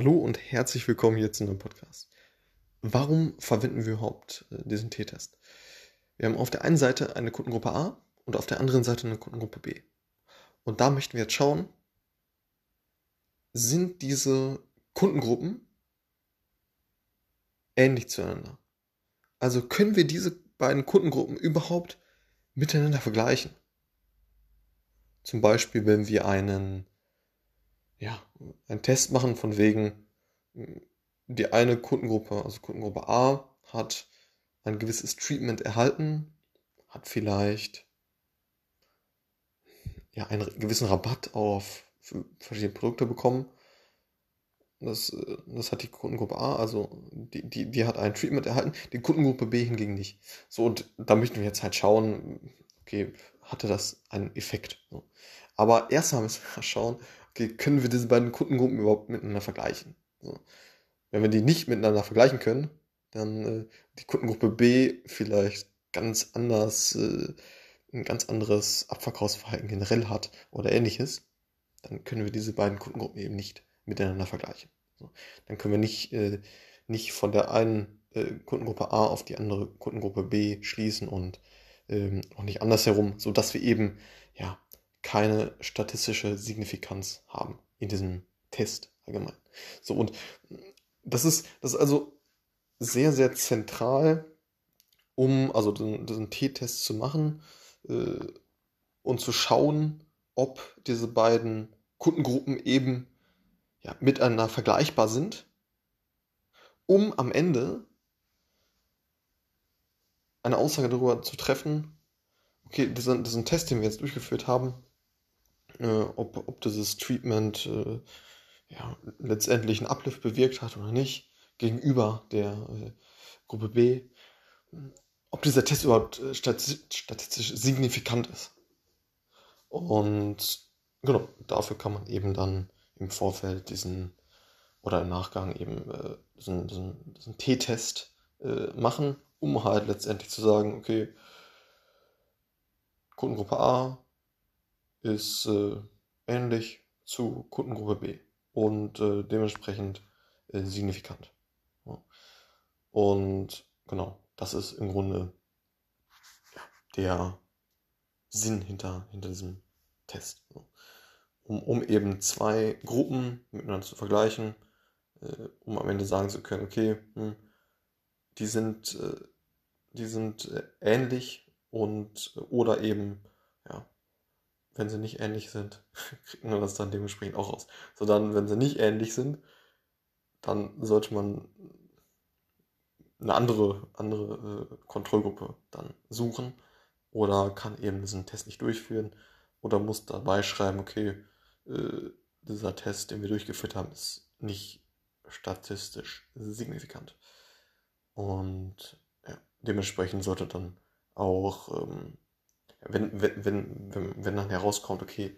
Hallo und herzlich willkommen hier zu einem Podcast. Warum verwenden wir überhaupt äh, diesen T-Test? Wir haben auf der einen Seite eine Kundengruppe A und auf der anderen Seite eine Kundengruppe B. Und da möchten wir jetzt schauen, sind diese Kundengruppen ähnlich zueinander? Also können wir diese beiden Kundengruppen überhaupt miteinander vergleichen? Zum Beispiel, wenn wir einen ja, einen Test machen von wegen, die eine Kundengruppe, also Kundengruppe A, hat ein gewisses Treatment erhalten, hat vielleicht ja, einen gewissen Rabatt auf verschiedene Produkte bekommen. Das, das hat die Kundengruppe A, also die, die, die hat ein Treatment erhalten, die Kundengruppe B hingegen nicht. So, und da möchten wir jetzt halt schauen, okay, hatte das einen Effekt. Aber erst haben wir schauen, okay, können wir diese beiden Kundengruppen überhaupt miteinander vergleichen? So. Wenn wir die nicht miteinander vergleichen können, dann äh, die Kundengruppe B vielleicht ganz anders, äh, ein ganz anderes Abverkaufsverhalten generell hat oder ähnliches, dann können wir diese beiden Kundengruppen eben nicht miteinander vergleichen. So. Dann können wir nicht, äh, nicht von der einen äh, Kundengruppe A auf die andere Kundengruppe B schließen und ähm, auch nicht andersherum, sodass wir eben ja keine statistische Signifikanz haben in diesem Test allgemein. So, und das ist, das ist also sehr, sehr zentral, um also diesen, T-Test zu machen äh, und zu schauen, ob diese beiden Kundengruppen eben ja, miteinander vergleichbar sind, um am Ende eine Aussage darüber zu treffen, okay, diesen, diesen Test, den wir jetzt durchgeführt haben, äh, ob, ob dieses Treatment äh, ja, letztendlich einen Uplift bewirkt hat oder nicht, gegenüber der äh, Gruppe B, ob dieser Test überhaupt äh, statistisch signifikant ist. Und genau, dafür kann man eben dann im Vorfeld diesen oder im Nachgang eben äh, diesen, diesen, diesen T-Test äh, machen, um halt letztendlich zu sagen, okay, Kundengruppe A ist äh, ähnlich zu Kundengruppe B und äh, dementsprechend äh, signifikant. Ja. Und genau, das ist im Grunde der Sinn hinter, hinter diesem Test. Ja. Um, um eben zwei Gruppen miteinander zu vergleichen, äh, um am Ende sagen zu können, okay, hm, die sind, äh, die sind äh, ähnlich und oder eben wenn sie nicht ähnlich sind, kriegt man das dann dementsprechend auch raus. So dann, wenn sie nicht ähnlich sind, dann sollte man eine andere, andere äh, Kontrollgruppe dann suchen oder kann eben diesen Test nicht durchführen oder muss dabei schreiben, okay, äh, dieser Test, den wir durchgeführt haben, ist nicht statistisch signifikant. Und ja, dementsprechend sollte dann auch ähm, wenn, wenn, wenn, wenn, dann herauskommt, okay,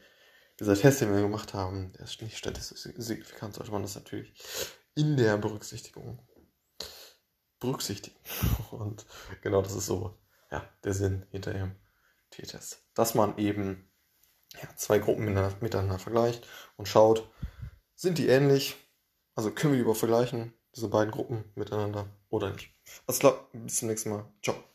dieser Test, den wir gemacht haben, der ist nicht statistisch signifikant, sollte man das natürlich in der Berücksichtigung berücksichtigen. Und genau das ist so, ja, der Sinn hinter dem T-Test. Dass man eben ja, zwei Gruppen miteinander, vergleicht und schaut, sind die ähnlich? Also können wir die überhaupt vergleichen, diese beiden Gruppen miteinander oder nicht? Also klar, bis zum nächsten Mal. Ciao.